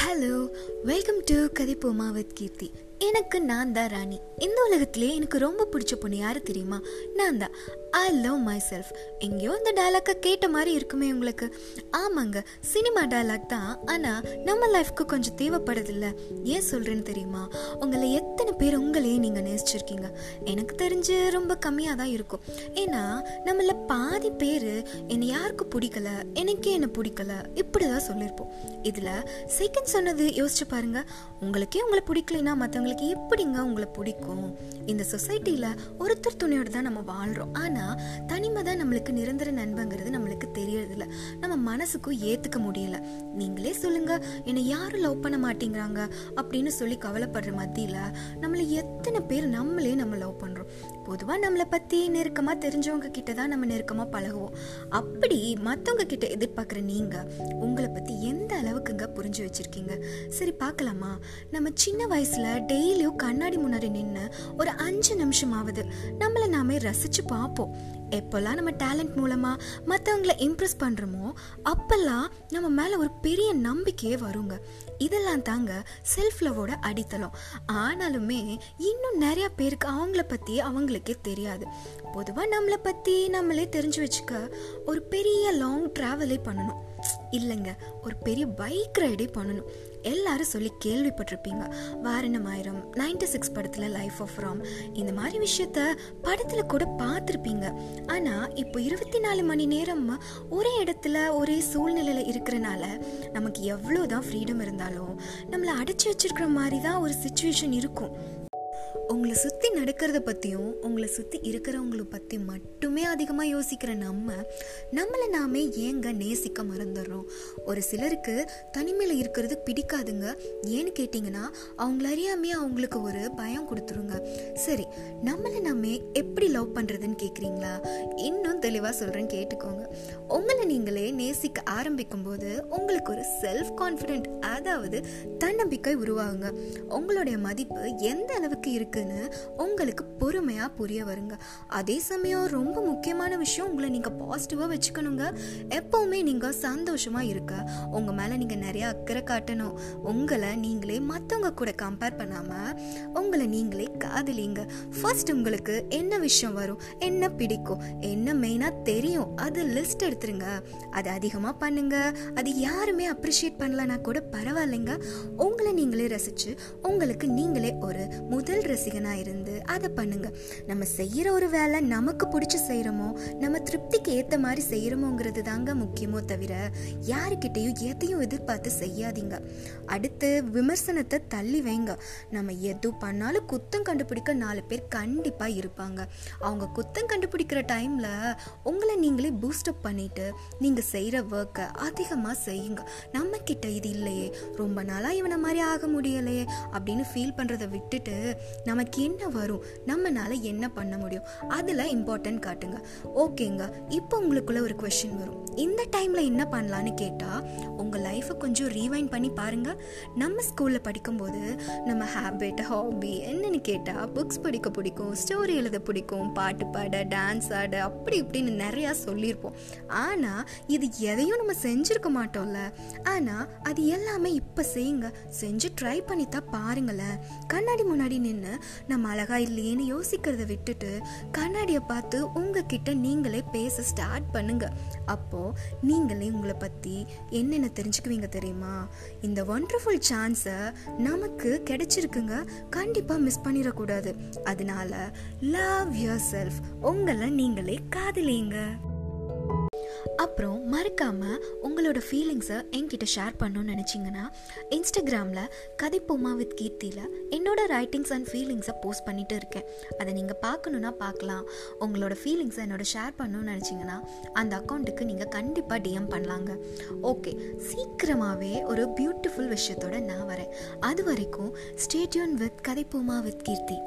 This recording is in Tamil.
ஹலோ வெல்கம் டு கதைப்போமா வித் கீர்த்தி எனக்கு நான் தான் ராணி. இந்த உலகத்திலே எனக்கு ரொம்ப பிடிச்ச பொண்ணு யாரு தெரியுமா? நான் தான் ஐ லவ் மை செல்ஃப் எங்கேயோ இந்த டைலாக்கை கேட்ட மாதிரி இருக்குமே உங்களுக்கு. ஆமாங்க சினிமா டைலாக் தான். ஆனால் நம்ம லைஃப்க்கு கொஞ்சம் தேவைப்படுதில்ல. ஏன் சொல்கிறேன்னு தெரியுமா? உங்களை எத்தனை பேர் உங்களையே நீங்கள் நேசிச்சிருக்கீங்க? எனக்கு தெரிஞ்சு ரொம்ப கம்மியாக தான் இருக்கும். ஏன்னா நம்மள பாதி பேர் என்னை யாருக்கும் பிடிக்கல எனக்கே என்னை பிடிக்கல. இப்படி தான் சொல்லியிருப்போம். இதில் செகண்ட் சொன்னது யோசிச்சு பாருங்க. உங்களுக்கே உங்களை பிடிக்கலைன்னா மற்றவங்களுக்கு எப்படிங்க உங்களை பிடிக்கும்? இந்த சொசைட்டியில் ஒருத்தர் துணையோடு தான் நம்ம வாழ்கிறோம் ஆனால் தனிமை தான் நம்மளுக்கு நிரந்தர நண்பங்கிறது நம்மளுக்கு தெரியறதில்ல. நம்ம மனசுக்கும் ஏற்றுக்க முடியல. நீங்களே சொல்லுங்க என்னை யாரும் லவ் பண்ண மாட்டேங்கிறாங்க? அப்படின்னு சொல்லி கவலைப்படுற மத்தியில் நம்மளை எத்தனை பேர் நம்மளே நம்ம லவ் பண்ணுறோம் பொதுவாக நம்மளை பற்றி நெருக்கமாக தெரிஞ்சவங்க கிட்ட தான் நம்ம நெருக்கமாக பழகுவோம். அப்படி மற்றவங்க கிட்ட எதிர்பார்க்குற நீங்கள் உங்களை பற்றி எந்த அளவுக்குங்க புரிஞ்சு வச்சுருக்கீங்க? சரி பார்க்கலாமா நம்ம சின்ன வயசில் டெய்லியும் கண்ணாடி முன்னாடி நின்று ஒரு அஞ்சு நிமிஷமாவது நம்மளை நாமே ரசித்து பார்ப்போம். எப்போல்லாம் நம்ம டேலண்ட் மூலமாக மற்றவங்கள இம்ப்ரெஸ் பண்ணுறோமோ அப்போல்லாம் நம்ம மேலே ஒரு பெரிய நம்பிக்கையே வருங்க. இதெல்லாம் தாங்க செல்ஃப் லவோட அடித்தளம். ஆனாலுமே இன்னும் நிறைய பேருக்கு அவங்கள பற்றி அவங்க அவங்களுக்கே தெரியாது. பொதுவாக நம்மளை பற்றி நம்மளே தெரிஞ்சு வச்சுக்க ஒரு பெரிய லாங் ட்ராவலே பண்ணணும். இல்லைங்க ஒரு பெரிய பைக் ரைடே பண்ணணும். எல்லாரும் சொல்லி கேள்விப்பட்டிருப்பீங்க. வாரணம் ஆயிரம் நைன்டி சிக்ஸ் படத்தில் லைஃப் ஆஃப் ராம். இந்த மாதிரி விஷயத்த படத்தில் கூட பார்த்துருப்பீங்க. ஆனால் இப்போ இருபத்தி நாலு மணி நேரம் ஒரே இடத்துல ஒரே சூழ்நிலையில் இருக்கிறனால நமக்கு எவ்வளோ தான் ஃப்ரீடம் இருந்தாலும் நம்மளை அடைச்சி வச்சிருக்கிற மாதிரி தான் ஒரு சுச்சுவேஷன் இருக்கும். உங்களை சுற்றி நடக்கிறத பற்றியும் உங்களை சுற்றி இருக்கிறவங்கள பற்றி மட்டுமே அதிகமாக யோசிக்கிற நம்ம நம்மளை நாமே ஏங்க நேசிக்க மறந்துடுறோம்? ஒரு சிலருக்கு தனிமையில் இருக்கிறது பிடிக்காதுங்க. ஏன்னு கேட்டிங்கன்னா அவங்கள அறியாமே அவங்களுக்கு ஒரு பயம் கொடுத்துருங்க. சரி நம்மளை நாமே எப்படி லவ் பண்ணுறதுன்னு கேட்குறீங்களா இன்னும் தெளிவாக சொல்கிறேன்னு கேட்டுக்கோங்க. உங்களை நீங்களே நேசிக்க ஆரம்பிக்கும் போது உங்களுக்கு ஒரு செல்ஃப் கான்ஃபிடென்ட் அதாவது தன்னம்பிக்கை உருவாகுங்க. உங்களுடைய மதிப்பு எந்த அளவுக்கு இருக்குது இருக்குன்னு உங்களுக்கு பொறுமையாக புரிய வருங்க. அதே சமயம் ரொம்ப முக்கியமான விஷயம் உங்களை நீங்கள் பாசிட்டிவாக வச்சுக்கணுங்க. எப்போவுமே நீங்கள் சந்தோஷமாக இருக்க. உங்கள் மேலே நீங்கள் நிறைய அக்கறை காட்டணும். உங்களை நீங்களே மற்றவங்க கூட கம்பேர் பண்ணாமல் உங்களை நீங்களே காதலிங்க. ஃபர்ஸ்ட் உங்களுக்கு என்ன விஷயம் வரும்? என்ன பிடிக்கும்? என்ன மெயினாக தெரியும்? அது லிஸ்ட் எடுத்துருங்க. அது அதிகமாக பண்ணுங்க. அது யாருமே அப்ரிஷியேட் பண்ணலனா கூட பரவாயில்லைங்க. உங்களை நீங்களே ரசிச்சு உங்களுக்கு நீங்களே ஒரு முதல் ரசிகனாக இருந்து அதை பண்ணுங்கள் நம்ம செய்கிற ஒரு வேலை நமக்கு பிடிச்சி செய்கிறோமோ நம்ம திருப்திக்கு ஏற்ற மாதிரி செய்கிறோமோங்கிறது தாங்க முக்கியமோ தவிர யாருக்கிட்டேயும் எதையும் எதிர்பார்த்து செய்யாதீங்க. அடுத்து விமர்சனத்தை தள்ளி வைங்க. நம்ம எது பண்ணாலும் குத்தம் கண்டுபிடிக்க நாலு பேர் கண்டிப்பாக இருப்பாங்க. அவங்க குத்தம் கண்டுபிடிக்கிற டைமில் உங்களை நீங்களே பூஸ்டப் பண்ணிட்டு நீங்கள் செய்கிற ஒர்க்கை அதிகமாக செய்யுங்க. நம்ம கிட்ட இது இல்லையே ரொம்ப நாளாக இவனை மாதிரி ஆக முடியலையே அப்படின்னு ஃபீல் பண்ணுறதை விட்டுட்டு நமக்கு என்ன வரும்? நம்மனால என்ன பண்ண முடியும்? அதில் இம்பார்ட்டன்ட் காட்டுங்க. ஓகேங்க இப்போ உங்களுக்குள்ள ஒரு கொஷின் வரும். இந்த டைமில் என்ன பண்ணலான்னு கேட்டால் உங்கள் லைஃப்பை கொஞ்சம் ரீவைண்ட் பண்ணி பாருங்கள் நம்ம ஸ்கூலில் படிக்கும்போது நம்ம ஹேபிட் ஹாபி என்னென்னு கேட்டால் புக்ஸ் படிக்க பிடிக்கும் ஸ்டோரி எழுத பிடிக்கும் பாட்டு பாட டான்ஸ் ஆட அப்படி இப்படின்னு நிறையா சொல்லியிருப்போம். ஆனால் இது எதையும் நம்ம செஞ்சுருக்க மாட்டோம்ல. ஆனால் அது எல்லாமே இப்போ செய்யுங்க. செஞ்சு ட்ரை பண்ணி தான் பாருங்களேன். கண்ணாடி முன்னாடி நின்று நம்ம அழகா இல்லையேன்னு யோசிக்கிறத விட்டுட்டு கண்ணாடியை பார்த்து உங்ககிட்ட நீங்களே பேச ஸ்டார்ட் பண்ணுங்க. அப்போ நீங்களே உங்களை பற்றி என்னென்ன தெரிஞ்சுக்குவீங்க தெரியுமா? இந்த ஒண்டர்ஃபுல் சான்ஸை நமக்கு கிடைச்சிருக்குங்க. கண்டிப்பாக மிஸ் பண்ணிடக்கூடாது. அதனால லவ் யுவர் செல்ஃப் உங்களை நீங்களே காதலிங்க அப்புறம் மறக்காமல் உங்களோட ஃபீலிங்ஸை என்கிட்ட ஷேர் பண்ணணும்னு நினச்சிங்கன்னா இன்ஸ்டாகிராமில் கதைப்போமா வித் கீர்த்தியில் என்னோட ரைட்டிங்ஸ் அண்ட் ஃபீலிங்ஸை போஸ்ட் பண்ணிட்டு இருக்கேன். அதை நீங்கள் பார்க்கணுன்னா பார்க்கலாம். உங்களோட ஃபீலிங்ஸை என்னோட ஷேர் பண்ணணும்னு நினச்சிங்கன்னா அந்த அக்கௌண்ட்டுக்கு நீங்கள் கண்டிப்பாக டிஎம் பண்ணலாங்க. ஓகே சீக்கிரமாகவே ஒரு பியூட்டிஃபுல் விஷயத்தோட நான் வரேன். அது வரைக்கும் stay tuned with Kathaipoma with Keerthi.